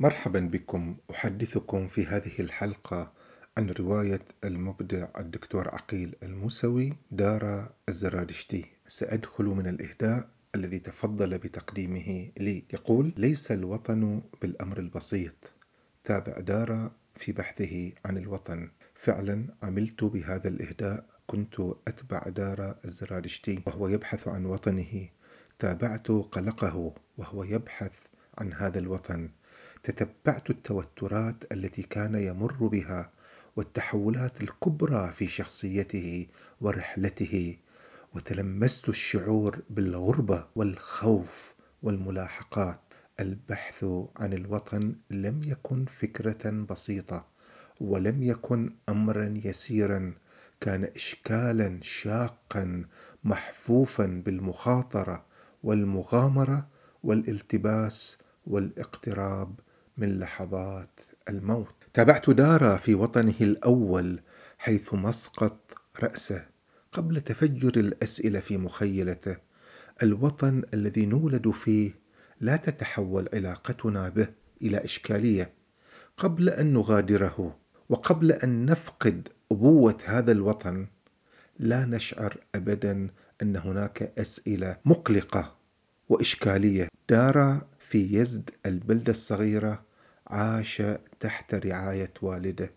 مرحبا بكم. أحدثكم في هذه الحلقة عن رواية المبدع الدكتور عقيل الموسوي دار الزرادشتي. سأدخل من الإهداء الذي تفضل بتقديمه لي. يقول ليس الوطن بالأمر البسيط. تابع دار في بحثه عن الوطن. فعلا عملت بهذا الإهداء. كنت أتبع دار الزرادشتي وهو يبحث عن وطنه. تابعت قلقه وهو يبحث عن هذا الوطن. تتبعت التوترات التي كان يمر بها والتحولات الكبرى في شخصيته ورحلته وتلمست الشعور بالغربة والخوف والملاحقات. البحث عن الوطن لم يكن فكرة بسيطة ولم يكن امرا يسيرا. كان اشكالا شاقا محفوفا بالمخاطرة والمغامرة والالتباس والاقتراب. من لحظات الموت. تابعت دارا في وطنه الأول حيث مسقط رأسه قبل تفجر الأسئلة في مخيلته. الوطن الذي نولد فيه لا تتحول علاقتنا به إلى إشكالية. قبل أن نغادره وقبل أن نفقد ابوه هذا الوطن لا نشعر ابدا أن هناك أسئلة مقلقة وإشكالية. دار في يزد البلدة الصغيرة عاش تحت رعاية والده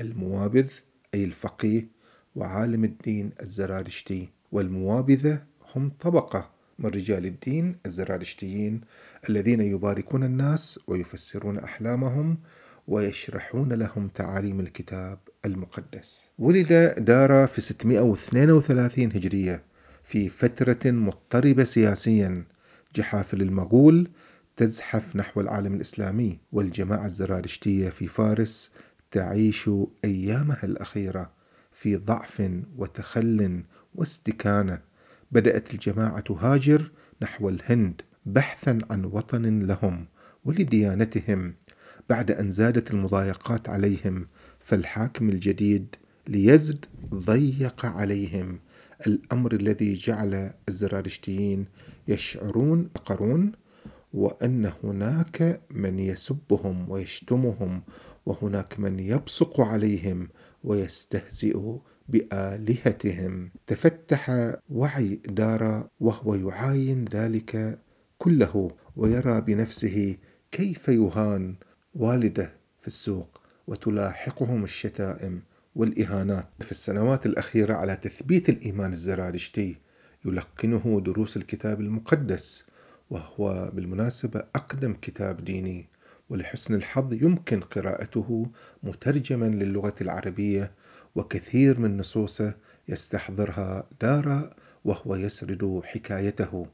الموابذ أي الفقيه وعالم الدين الزرادشتي والموابذة هم طبقة من رجال الدين الزرادشتيين الذين يباركون الناس ويفسرون أحلامهم ويشرحون لهم تعاليم الكتاب المقدس. ولد دارا في 632 هجرية في فترة مضطربة سياسيا جحافل المغول تزحف نحو العالم الإسلامي والجماعة الزرادشتيه في فارس تعيش أيامها الأخيرة في ضعف وتخل واستكانة. بدأت الجماعة تهاجر نحو الهند بحثا عن وطن لهم ولديانتهم. بعد أن زادت المضايقات عليهم فالحاكم الجديد ليزد ضيق عليهم. الأمر الذي جعل الزرادشتيين يشعرون قرون وأن هناك من يسبهم ويشتمهم وهناك من يبصق عليهم ويستهزئ بآلهتهم. تفتح وعي دارا وهو يعاين ذلك كله ويرى بنفسه كيف يهان والده في السوق وتلاحقهم الشتائم والإهانات. في السنوات الأخيرة على تثبيت الإيمان الزرادشتي يلقنه دروس الكتاب المقدس وهو بالمناسبة أقدم كتاب ديني ولحسن الحظ يمكن قراءته مترجما للغة العربية وكثير من نصوصه يستحضرها دارا وهو يسرد حكايته.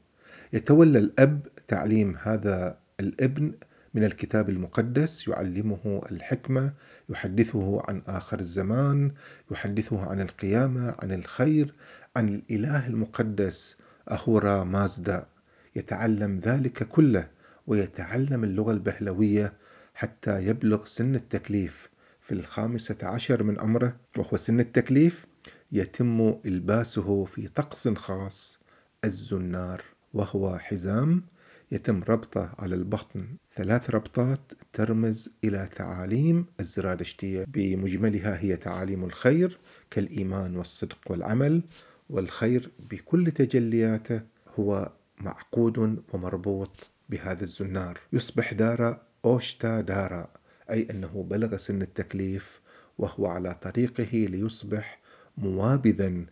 يتولى الأب تعليم هذا الابن من الكتاب المقدس يعلمه الحكمة يحدثه عن آخر الزمان يحدثه عن القيامة عن الخير عن الإله المقدس أهورا مازدا. يتعلم ذلك كله ويتعلم اللغة البهلوية حتى يبلغ سن التكليف. في الخامسة عشر من عمره وهو سن التكليف يتم إلباسه في طقس خاص الزنار وهو حزام. يتم ربطه على البطن. ثلاث ربطات ترمز إلى تعاليم الزرادشتية بمجملها هي تعاليم الخير كالإيمان والصدق والعمل والخير بكل تجلياته هو معقود ومربوط بهذا الزنار. يصبح دارا أوشتا دارا أي أنه بلغ سن التكليف وهو على طريقه ليصبح موابذا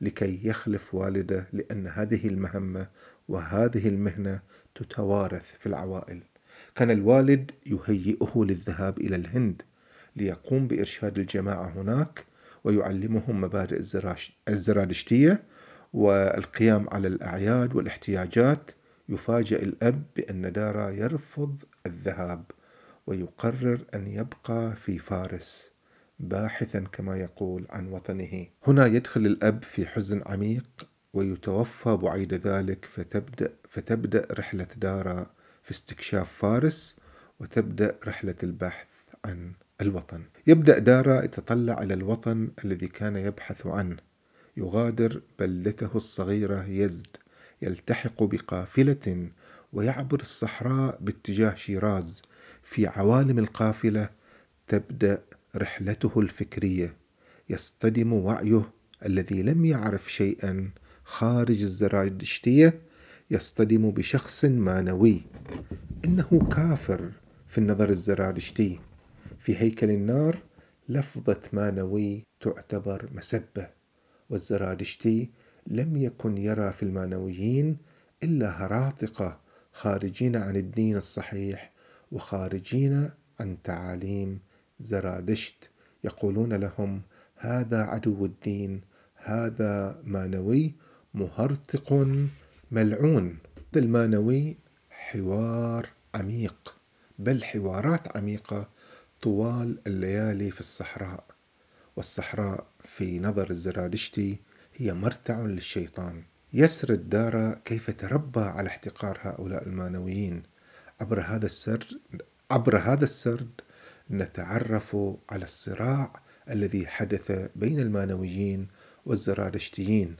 لكي يخلف والده لأن هذه المهمة وهذه المهنة تتوارث في العوائل. كان الوالد يهيئه للذهاب إلى الهند ليقوم بإرشاد الجماعة هناك ويعلمهم مبادئ الزرادشتية والقيام على الأعياد والاحتياجات يفاجأ الأب بأن دارا يرفض الذهاب ويقرر أن يبقى في فارس باحثا كما يقول عن وطنه. هنا يدخل الأب في حزن عميق ويتوفى بعيد ذلك فتبدأ, فتبدأ رحلة دارا في استكشاف فارس وتبدأ رحلة البحث عن الوطن. يبدأ دارا يتطلع إلى الوطن الذي كان يبحث عنه. يغادر بلدته الصغيرة يزد يلتحق بقافلة ويعبر الصحراء باتجاه شيراز. في عوالم القافلة تبدأ رحلته الفكرية. يصطدم وعيه الذي لم يعرف شيئا خارج الزرادشتية يصطدم بشخص مانوي إنه كافر في النظر الزرادشتي في هيكل النار لفظة مانوي تعتبر مسبة. والزرادشتي لم يكن يرى في المانويين إلا هراطقة خارجين عن الدين الصحيح وخارجين عن تعاليم زرادشت يقولون لهم هذا عدو الدين هذا مانوي مهرطق ملعون المانوي حوار عميق بل حوارات عميقة طوال الليالي في الصحراء والصحراء في نظر الزرادشتي هي مرتع للشيطان. يسرد دارا كيف تربى على احتقار هؤلاء المانويين عبر هذا السرد عبر هذا السرد نتعرف على الصراع الذي حدث بين المانويين والزرادشتيين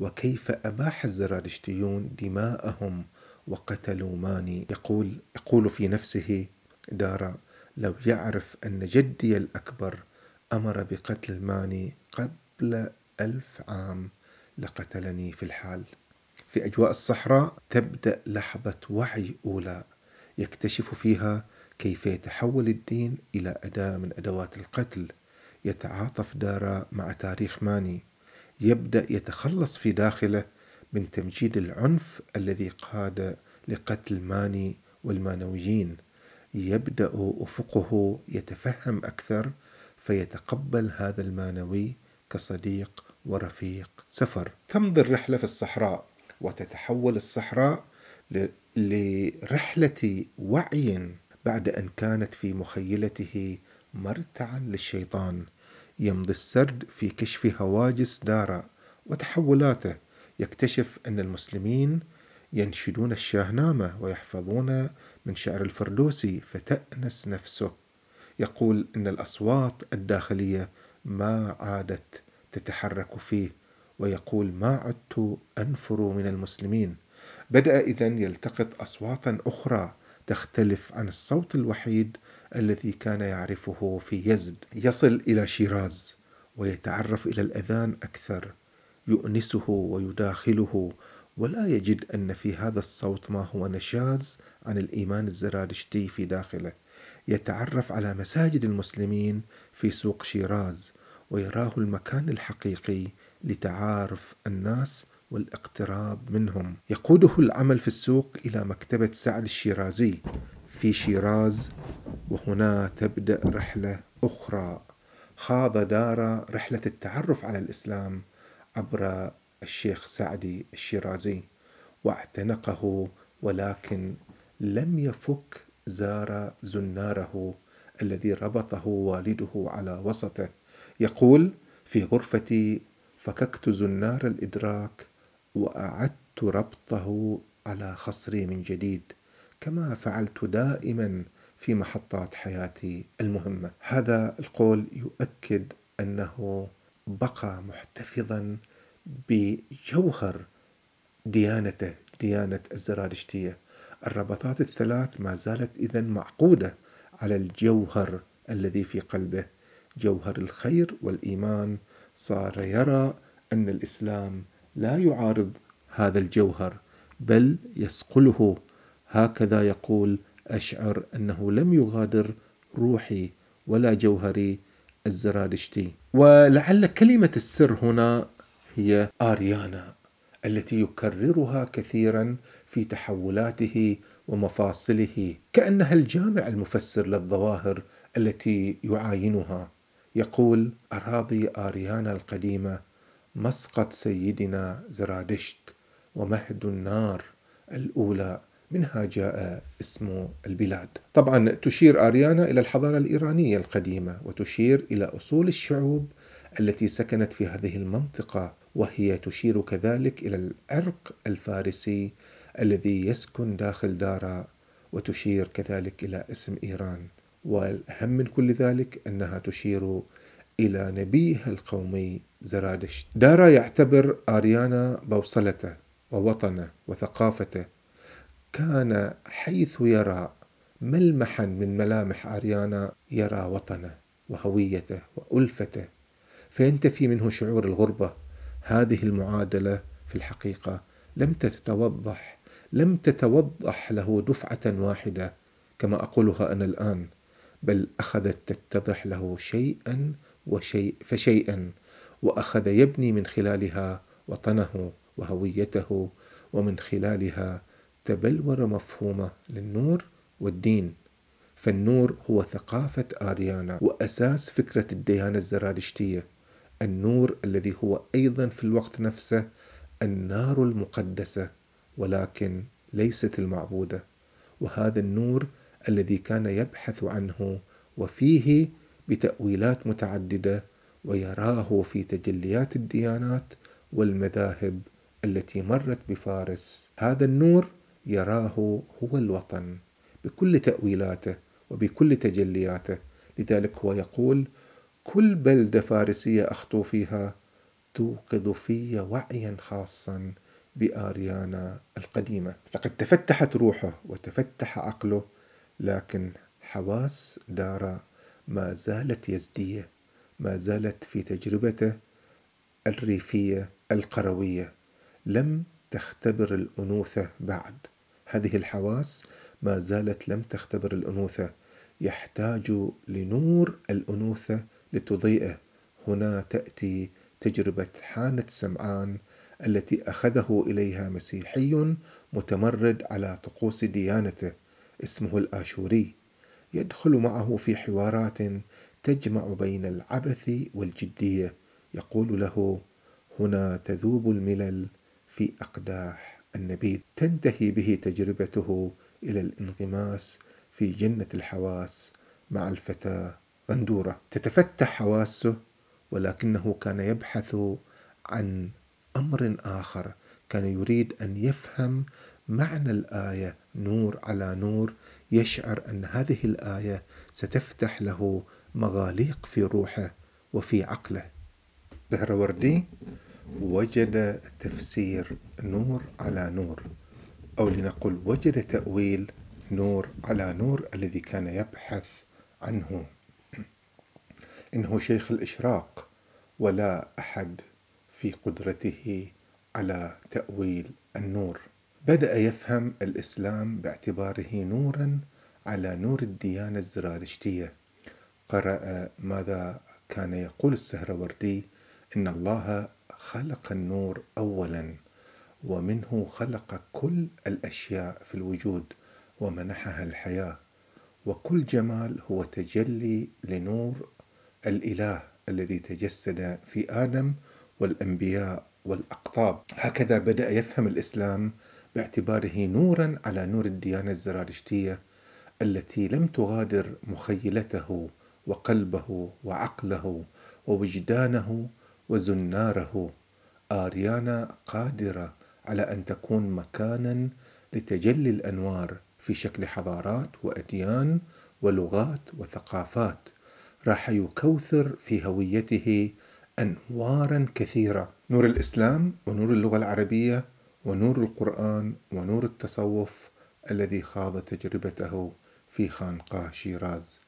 وكيف أباح الزرادشتيون دماءهم وقتلوا ماني. يقول يقول في نفسه دارا لو يعرف أن جدي الأكبر أمر بقتل ماني قبل ألف عام لقتلني في الحال. في أجواء الصحراء تبدأ لحظة وعي أولى يكتشف فيها كيف يتحول الدين إلى أداة من أدوات القتل. يتعاطف دارا مع تاريخ ماني. يبدأ يتخلص في داخله من تمجيد العنف الذي قاد لقتل ماني والمانويين. يبدأ أفقه يتفهم أكثر فيتقبل هذا المانوي كصديق ورفيق سفر. تمضي الرحلة في الصحراء وتتحول الصحراء لرحلة وعي بعد أن كانت في مخيلته مرتعا للشيطان. يمضي السرد في كشف هواجس دارا وتحولاته. يكتشف أن المسلمين ينشدون الشاهنامة ويحفظون من شعر الفردوسي فتأنس نفسه. يقول إن الأصوات الداخلية ما عادت تتحرك فيه ويقول ما عدت أنفر من المسلمين. بدأ إذن يلتقط أصواتا أخرى تختلف عن الصوت الوحيد الذي كان يعرفه في يزد. يصل إلى شيراز ويتعرف إلى الأذان أكثر يؤنسه ويداخله ولا يجد أن في هذا الصوت ما هو نشاز عن الإيمان الزرادشتي في داخله. يتعرف على مساجد المسلمين في سوق شيراز ويراه المكان الحقيقي لتعارف الناس والاقتراب منهم. يقوده العمل في السوق إلى مكتبة سعد الشيرازي في شيراز وهنا تبدأ رحلة أخرى. خاض دار رحلة التعرف على الإسلام عبر الشيخ سعدي الشيرازي واعتنقه ولكن لم يفك زار زناره الذي ربطه والده على وسطه. يقول في غرفتي فككت زنار الإدراك وأعدت ربطه على خصري من جديد كما فعلت دائما في محطات حياتي المهمة. هذا القول يؤكد أنه بقى محتفظا بجوهر ديانته ديانة الزرادشتية. الربطات الثلاث ما زالت اذا معقودة على الجوهر الذي في قلبه. جوهر الخير والإيمان صار يرى أن الإسلام لا يعارض هذا الجوهر بل يصقله هكذا يقول أشعر أنه لم يغادر روحي ولا جوهري الزرادشتي. ولعل كلمة السر هنا هي آريانا التي يكررها كثيرا في تحولاته ومفاصله كأنها الجامع المفسر للظواهر التي يعاينها. يقول اراضي آريانا القديمة مسقط سيدنا زرادشت ومهد النار الأولى منها جاء اسم البلاد. طبعا تشير آريانا إلى الحضارة الإيرانية القديمة وتشير إلى أصول الشعوب التي سكنت في هذه المنطقة وهي تشير كذلك إلى العرق الفارسي الذي يسكن داخل دارا وتشير كذلك إلى اسم إيران. والأهم من كل ذلك أنها تشير إلى نبيها القومي زرادشت دارا يعتبر آريانا بوصلته ووطنه وثقافته. كان حيث يرى ملمحا من ملامح آريانا يرى وطنه وهويته وألفته. فينتفي منه شعور الغربة. هذه المعادلة في الحقيقة لم تتوضح لم تتوضح له دفعة واحدة كما أقولها أنا الآن بل أخذت تتضح له شيئا وشيء فشيئا وأخذ يبني من خلالها وطنه وهويته ومن خلالها تبلور مفهومه للنور والدين. فالنور هو ثقافة آريانا وأساس فكرة الديانة الزرادشتية. النور الذي هو أيضا في الوقت نفسه النار المقدسة. ولكن ليست المعبودة وهذا النور الذي كان يبحث عنه وفيه بتأويلات متعددة ويراه في تجليات الديانات والمذاهب التي مرت بفارس. هذا النور يراه هو الوطن بكل تأويلاته وبكل تجلياته. لذلك هو يقول كل بلدة فارسية أخطو فيها توقظ في وعيا خاصا بآريانا القديمة. لقد تفتحت روحه وتفتح عقله لكن حواس دارا ما زالت يزدية ما زالت في تجربته الريفية القروية. لم تختبر الأنوثة بعد. هذه الحواس ما زالت لم تختبر الأنوثة. يحتاج لنور الأنوثة لتضيئه. هنا تأتي تجربة حانة سمعان التي أخذه إليها مسيحي متمرد على طقوس ديانته اسمه الآشوري. يدخل معه في حوارات تجمع بين العبث والجدية. يقول له هنا تذوب الملل في أقداح النبيذ تنتهي به تجربته إلى الانغماس في جنة الحواس مع الفتاة غندورة. تتفتح حواسه ولكنه كان يبحث عن أمر آخر. كان يريد أن يفهم معنى الآية نور على نور. يشعر أن هذه الآية ستفتح له مغاليق في روحه وفي عقله. زهروردي وجد تفسير نور على نور أو لنقل وجد تأويل نور على نور الذي كان يبحث عنه. إنه شيخ الإشراق ولا أحد في قدرته على تأويل النور. بدأ يفهم الإسلام باعتباره نورا على نور الديانة الزرادشتية قرأ ماذا كان يقول السهروردي إن الله خلق النور أولا ومنه خلق كل الأشياء في الوجود ومنحها الحياة. وكل جمال هو تجلي لنور الإله الذي تجسد في آدم والأنبياء والأقطاب. هكذا بدأ يفهم الإسلام باعتباره نورا على نور الديانة الزرادشتية التي لم تغادر مخيلته وقلبه وعقله ووجدانه وزناره. آريانا قادرة على أن تكون مكانا لتجلي الأنوار في شكل حضارات وأديان ولغات وثقافات. راح يكوثر في هويته أنوارا كثيرة. نور الإسلام ونور اللغة العربية ونور القرآن ونور التصوف الذي خاض تجربته في خانقاه شيراز.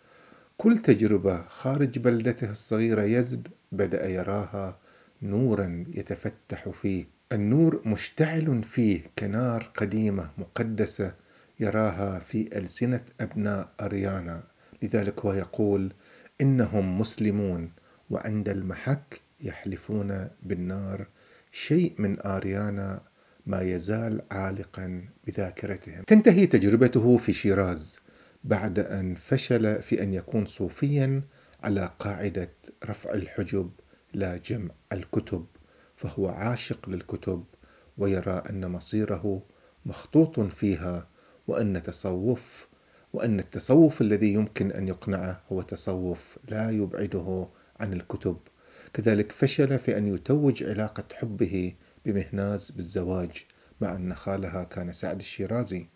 كل تجربة خارج بلدته الصغيرة يزد بدأ يراها نورا يتفتح فيه. النور مشتعل فيه كنار قديمة مقدسة يراها في ألسنة أبناء أريانا. لذلك هو يقول إنهم مسلمون. وعند المحك يحلفون بالنار شيء من آريانا ما يزال عالقا بذاكرتهم. تنتهي تجربته في شيراز بعد أن فشل في أن يكون صوفيا على قاعدة رفع الحجب لا جمع الكتب فهو عاشق للكتب ويرى أن مصيره مخطوط فيها وأن تصوف وأن التصوف الذي يمكن أن يقنعه هو تصوف لا يبعده عن الكتب. كذلك فشل في أن يتوج علاقة حبه بمهناز بالزواج مع أن خالها كان سعد الشيرازي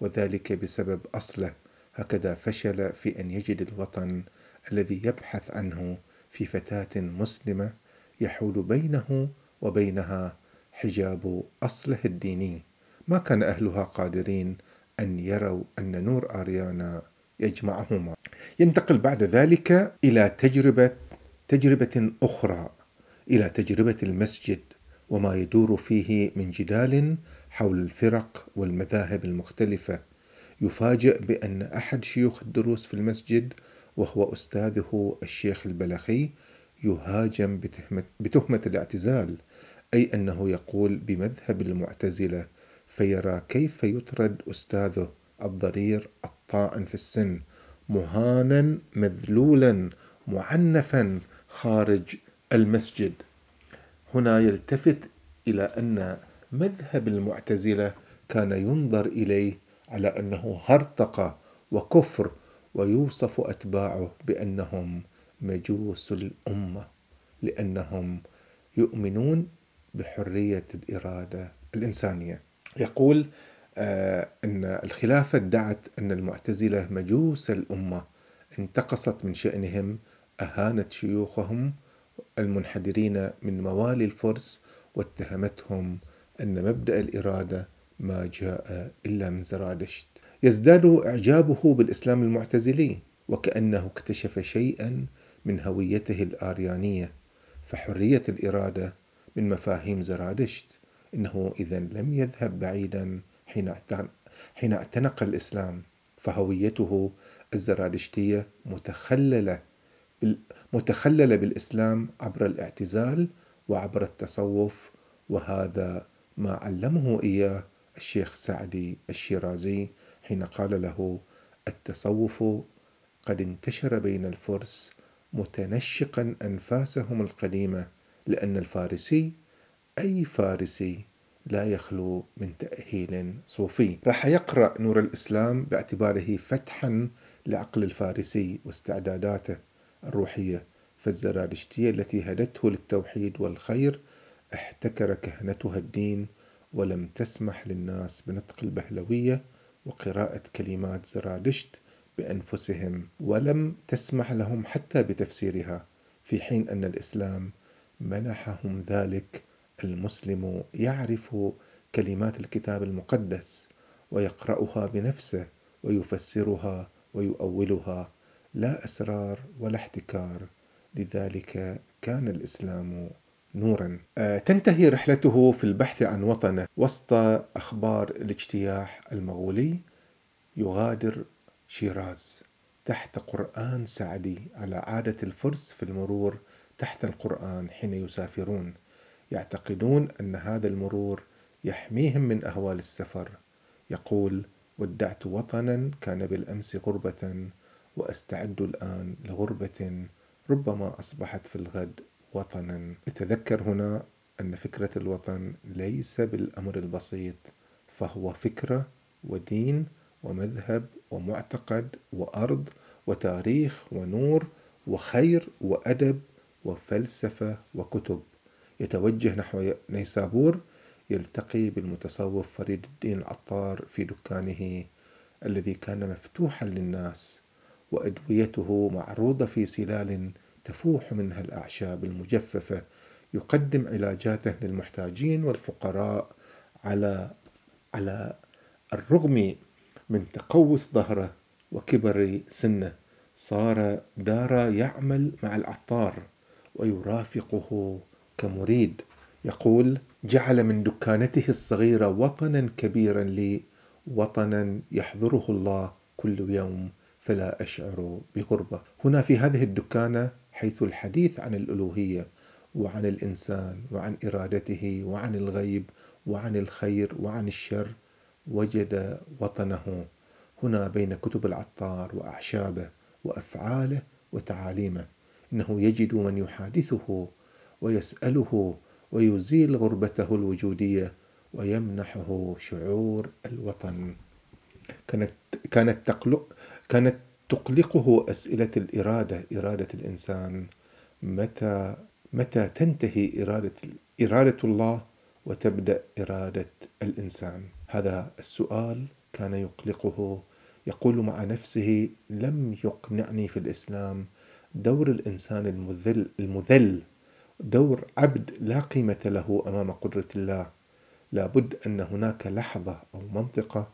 وذلك بسبب أصله. هكذا فشل في أن يجد الوطن الذي يبحث عنه في فتاة مسلمة يحول بينه وبينها حجاب أصله الديني. ما كان أهلها قادرين أن يروا أن نور آريانا يجمعهما. ينتقل بعد ذلك إلى تجربة تجربة أخرى إلى تجربة المسجد وما يدور فيه من جدال حول الفرق والمذاهب المختلفة. يفاجأ بأن أحد شيوخ الدروس في المسجد وهو أستاذه الشيخ البلخي يهاجم بتهمة, بتهمة الاعتزال أي أنه يقول بمذهب المعتزلة فيرى كيف يطرد أستاذه الضرير الطاعن في السن مهانا مذلولا معنفا خارج المسجد. هنا يلتفت إلى أن مذهب المعتزلة كان ينظر إليه على أنه هرطقه وكفر ويوصف أتباعه بأنهم مجوس الأمة لأنهم يؤمنون بحرية الإرادة الإنسانية. يقول آه أن الخلافة ادعت أن المعتزلة مجوس الأمة انتقصت من شأنهم أهانت شيوخهم المنحدرين من موالي الفرس واتهمتهم أن مبدأ الإرادة ما جاء إلا من زرادشت يزداد إعجابه بالإسلام المعتزلي وكأنه اكتشف شيئا من هويته الآريانية فحرية الإرادة من مفاهيم زرادشت إنه إذا لم يذهب بعيدا حين اعتنق الإسلام فهويته الزرادشتية متخللة متخللة بالإسلام عبر الاعتزال وعبر التصوف وهذا ما علمه إياه الشيخ سعدي الشيرازي حين قال له التصوف قد انتشر بين الفرس متنشقا أنفاسهم القديمة لأن الفارسي أي فارسي لا يخلو من تأهيل صوفي. راح يقرأ نور الإسلام باعتباره فتحا لعقل الفارسي واستعداداته. الروحية فالزرادشتية التي هدته للتوحيد والخير احتكر كهنتها الدين ولم تسمح للناس بنطق البهلوية وقراءة كلمات زرادشت بأنفسهم ولم تسمح لهم حتى بتفسيرها في حين أن الإسلام منحهم ذلك المسلم يعرف كلمات الكتاب المقدس ويقرأها بنفسه ويفسرها ويؤولها لا اسرار ولا احتكار. لذلك كان الإسلام نورا. آه، تنتهي رحلته في البحث عن وطنه وسط أخبار الاجتياح المغولي. يغادر شيراز تحت قرآن سعدي على عادة الفرس في المرور تحت القرآن حين يسافرون. يعتقدون أن هذا المرور يحميهم من أهوال السفر. يقول ودعت وطنا كان بالأمس غربه وأستعد الآن لغربة ربما أصبحت في الغد وطنا. نتذكر هنا أن فكرة الوطن ليس بالأمر البسيط فهو فكرة ودين ومذهب ومعتقد وأرض وتاريخ ونور وخير وأدب وفلسفة وكتب. يتوجه نحو نيسابور يلتقي بالمتصوف فريد الدين العطار في دكانه الذي كان مفتوحا للناس. وأدويته معروضة في سلال تفوح منها الأعشاب المجففة. يقدم علاجاته للمحتاجين والفقراء على على الرغم من تقوس ظهره وكبر سنه صار دارا يعمل مع العطار ويرافقه كمريد. يقول جعل من دكانته الصغيرة وطنا كبيرا لي وطنا يحضره الله كل يوم. فلا أشعر بغربة. هنا في هذه الدكانة حيث الحديث عن الألوهية وعن الإنسان وعن إرادته وعن الغيب وعن الخير وعن الشر وجد وطنه. هنا بين كتب العطار وأعشابه وأفعاله وتعاليمه. إنه يجد من يحادثه ويسأله ويزيل غربته الوجودية ويمنحه شعور الوطن. كانت كانت تقلق كانت تقلقه أسئلة الإرادة إرادة الإنسان. متى متى تنتهي إرادة إرادة الله وتبدأ إرادة الإنسان؟ هذا السؤال كان يقلقه. يقول مع نفسه لم يقنعني في الإسلام دور الإنسان المذل المذل. دور عبد لا قيمة له أمام قدرة الله. لابد أن هناك لحظة أو منطقة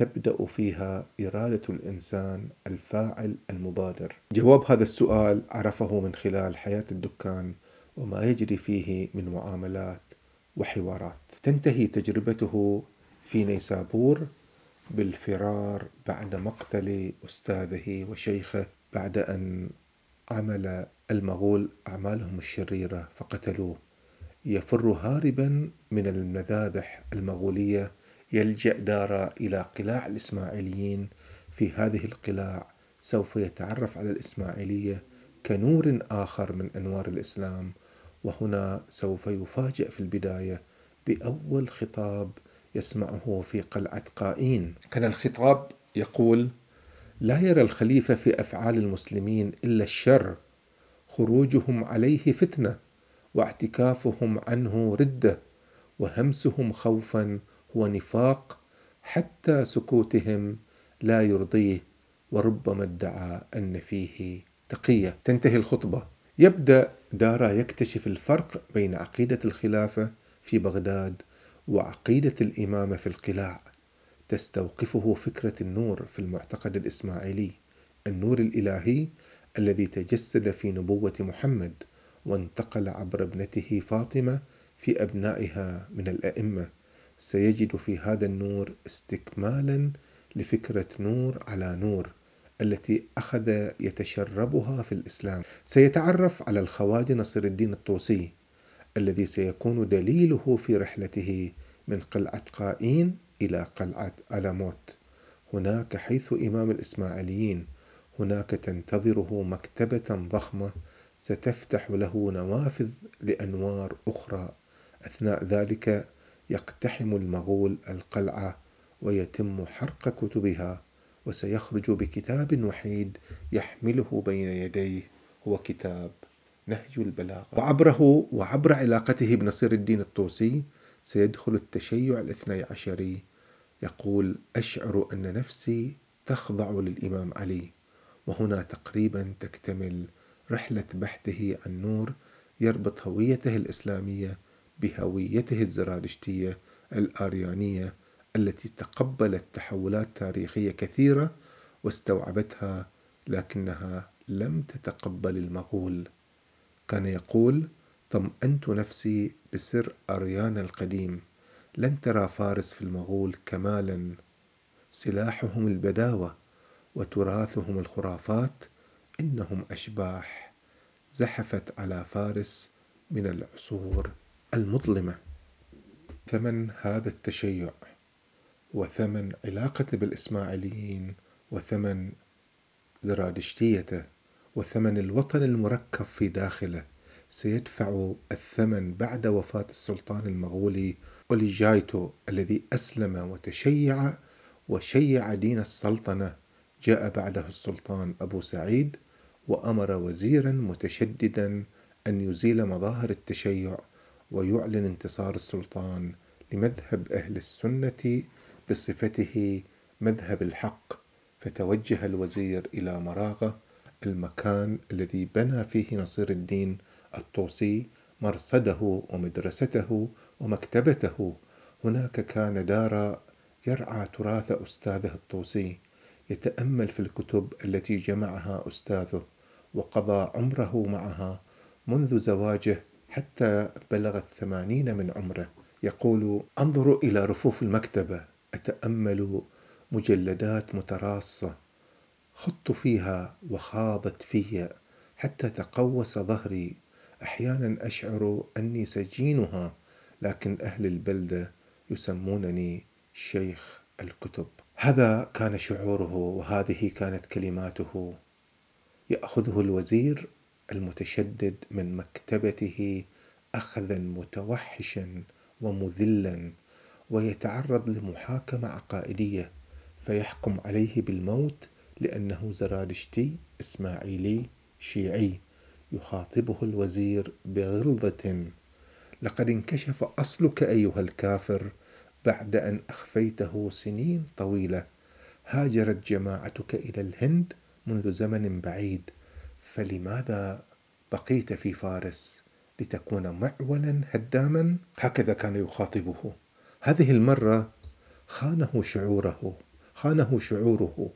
تبدأ فيها إرادة الإنسان الفاعل المبادر. جواب هذا السؤال عرفه من خلال حياة الدكان وما يجري فيه من معاملات وحوارات. تنتهي تجربته في نيسابور بالفرار بعد مقتل أستاذه وشيخه بعد أن عمل المغول أعمالهم الشريرة فقتلوه. يفر هاربا من المذابح المغولية يلجأ دارا إلى قلاع الإسماعيليين في هذه القلاع سوف يتعرف على الإسماعيلية كنور آخر من أنوار الإسلام. وهنا سوف يفاجأ في البداية بأول خطاب يسمعه في قلعة قائين. كان الخطاب يقول لا يرى الخليفة في أفعال المسلمين إلا الشر خروجهم عليه فتنة واعتكافهم عنه ردة وهمسهم خوفا هو نفاق حتى سكوتهم لا يرضيه وربما ادعى أن فيه تقية. تنتهي الخطبة. يبدأ دارا يكتشف الفرق بين عقيدة الخلافة في بغداد وعقيدة الإمامة في القلاع. تستوقفه فكرة النور في المعتقد الإسماعيلي النور الإلهي الذي تجسد في نبوة محمد وانتقل عبر ابنته فاطمة في أبنائها من الأئمة. سيجد في هذا النور استكمالا لفكرة نور على نور التي أخذ يتشربها في الإسلام. سيتعرف على الخواجة نصر الدين الطوسي الذي سيكون دليله في رحلته من قلعة قائين إلى قلعة ألموت هناك حيث إمام الإسماعيليين هناك تنتظره مكتبة ضخمة ستفتح له نوافذ لأنوار أخرى. أثناء ذلك يقتحم المغول القلعة ويتم حرق كتبها وسيخرج بكتاب وحيد يحمله بين يديه هو كتاب نهج البلاغة. وعبره وعبر علاقته بنصير الدين الطوسي سيدخل التشيع الاثني عشري يقول أشعر أن نفسي تخضع للإمام علي وهنا تقريبا تكتمل رحلة بحثه عن نور يربط هويته الإسلامية بهويته الزرادشتية الآريانية التي تقبلت تحولات تاريخية كثيرة واستوعبتها لكنها لم تتقبل المغول. كان يقول طمأنت نفسي بسر أريان القديم لن ترى فارس في المغول كمالا. سلاحهم البداوة وتراثهم الخرافات إنهم أشباح زحفت على فارس من العصور. المظلمة. ثمن هذا التشيع؟ وثمن علاقته بالإسماعيليين وثمن زرادشتيته وثمن الوطن المركب في داخله. سيدفع الثمن بعد وفاة السلطان المغولي أوليجايتو الذي أسلم وتشيع وشيع دين السلطنة. جاء بعده السلطان أبو سعيد وأمر وزيرا متشددا أن يزيل مظاهر التشيع. ويعلن انتصار السلطان لمذهب أهل السنة بصفته مذهب الحق فتوجه الوزير إلى مراغة المكان الذي بنى فيه نصير الدين الطوسي مرصده ومدرسته ومكتبته. هناك كان دار يرعى تراث أستاذه الطوسي يتأمل في الكتب التي جمعها أستاذه وقضى عمره معها منذ زواجه حتى بلغ الثمانين من عمره. يقول أنظر إلى رفوف المكتبة أتأمل مجلدات متراصة خضت فيها وخاضت في حتى تقوس ظهري. أحيانا أشعر أني سجينها لكن أهل البلدة يسمونني شيخ الكتب. هذا كان شعوره وهذه كانت كلماته. يأخذه الوزير المتشدد من مكتبته اخذا متوحشا ومذلا ويتعرض لمحاكمة عقائدية فيحكم عليه بالموت لأنه زرادشتي إسماعيلي شيعي يخاطبه الوزير بغلظة. لقد انكشف أصلك أيها الكافر بعد أن أخفيته سنين طويلة. هاجرت جماعتك إلى الهند منذ زمن بعيد. فلماذا بقيت في فارس لتكون معولا هداما؟ هكذا كان يخاطبه. هذه المرة خانه شعوره خانه شعوره.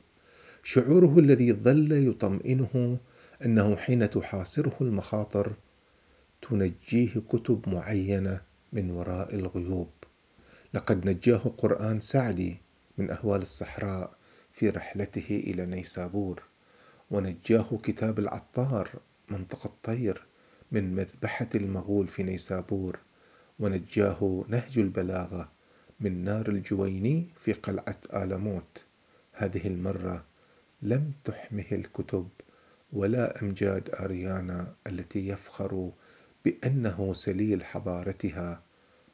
شعوره الذي ظل يطمئنه أنه حين تحاصره المخاطر تنجيه كتب معينة من وراء الغيوب. لقد نجاه قرآن سعدي من أهوال الصحراء في رحلته إلى نيسابور. ونجاه كتاب العطار منطق الطير من مذبحة المغول في نيسابور. ونجاه نهج البلاغة من نار الجويني في قلعة آلموت هذه المرة لم تحمه الكتب ولا أمجاد آريانا التي يفخر بأنه سليل حضارتها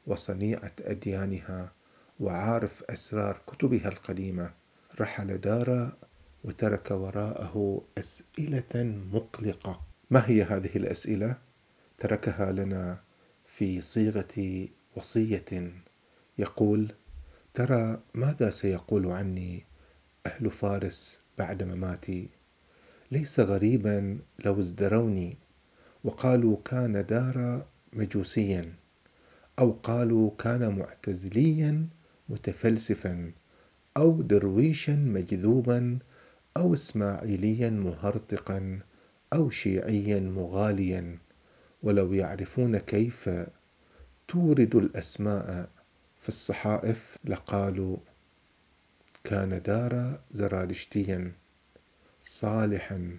وصنيعة أديانها وعارف أسرار كتبها القديمة. رحل دارا وترك وراءه أسئلة مقلقة. ما هي هذه الأسئلة؟ تركها لنا في صيغة وصية. يقول ترى ماذا سيقول عني أهل فارس بعد مماتي؟ ليس غريبا لو ازدروني. وقالوا كان دار مجوسيا. أو قالوا كان معتزليا متفلسفا. أو درويشا مجذوبا أو اسماعيليا مهرطقا أو شيعيا مغاليا ولو يعرفون كيف تورد الأسماء في الصحائف لقالوا كان دار زرادشتيا صالحا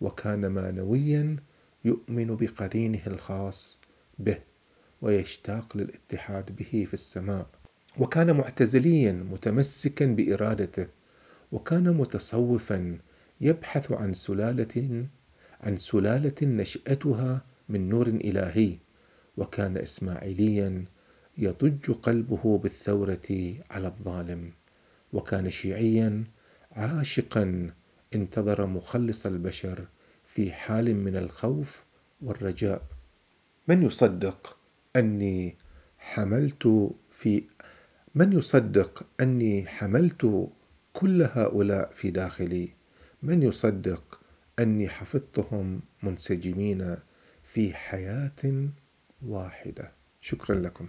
وكان مانويا يؤمن بقرينه الخاص به ويشتاق للاتحاد به في السماء وكان معتزليا متمسكا بإرادته وكان متصوفا يبحث عن سلالة عن سلالة نشأتها من نور إلهي وكان اسماعيليا يضج قلبه بالثورة على الظالم وكان شيعيا عاشقا انتظر مخلص البشر في حال من الخوف والرجاء. من يصدق أني حملت في من يصدق أني حملت كل هؤلاء في داخلي من يصدق أني حفظتهم منسجمين في حياة واحدة. شكرا لكم.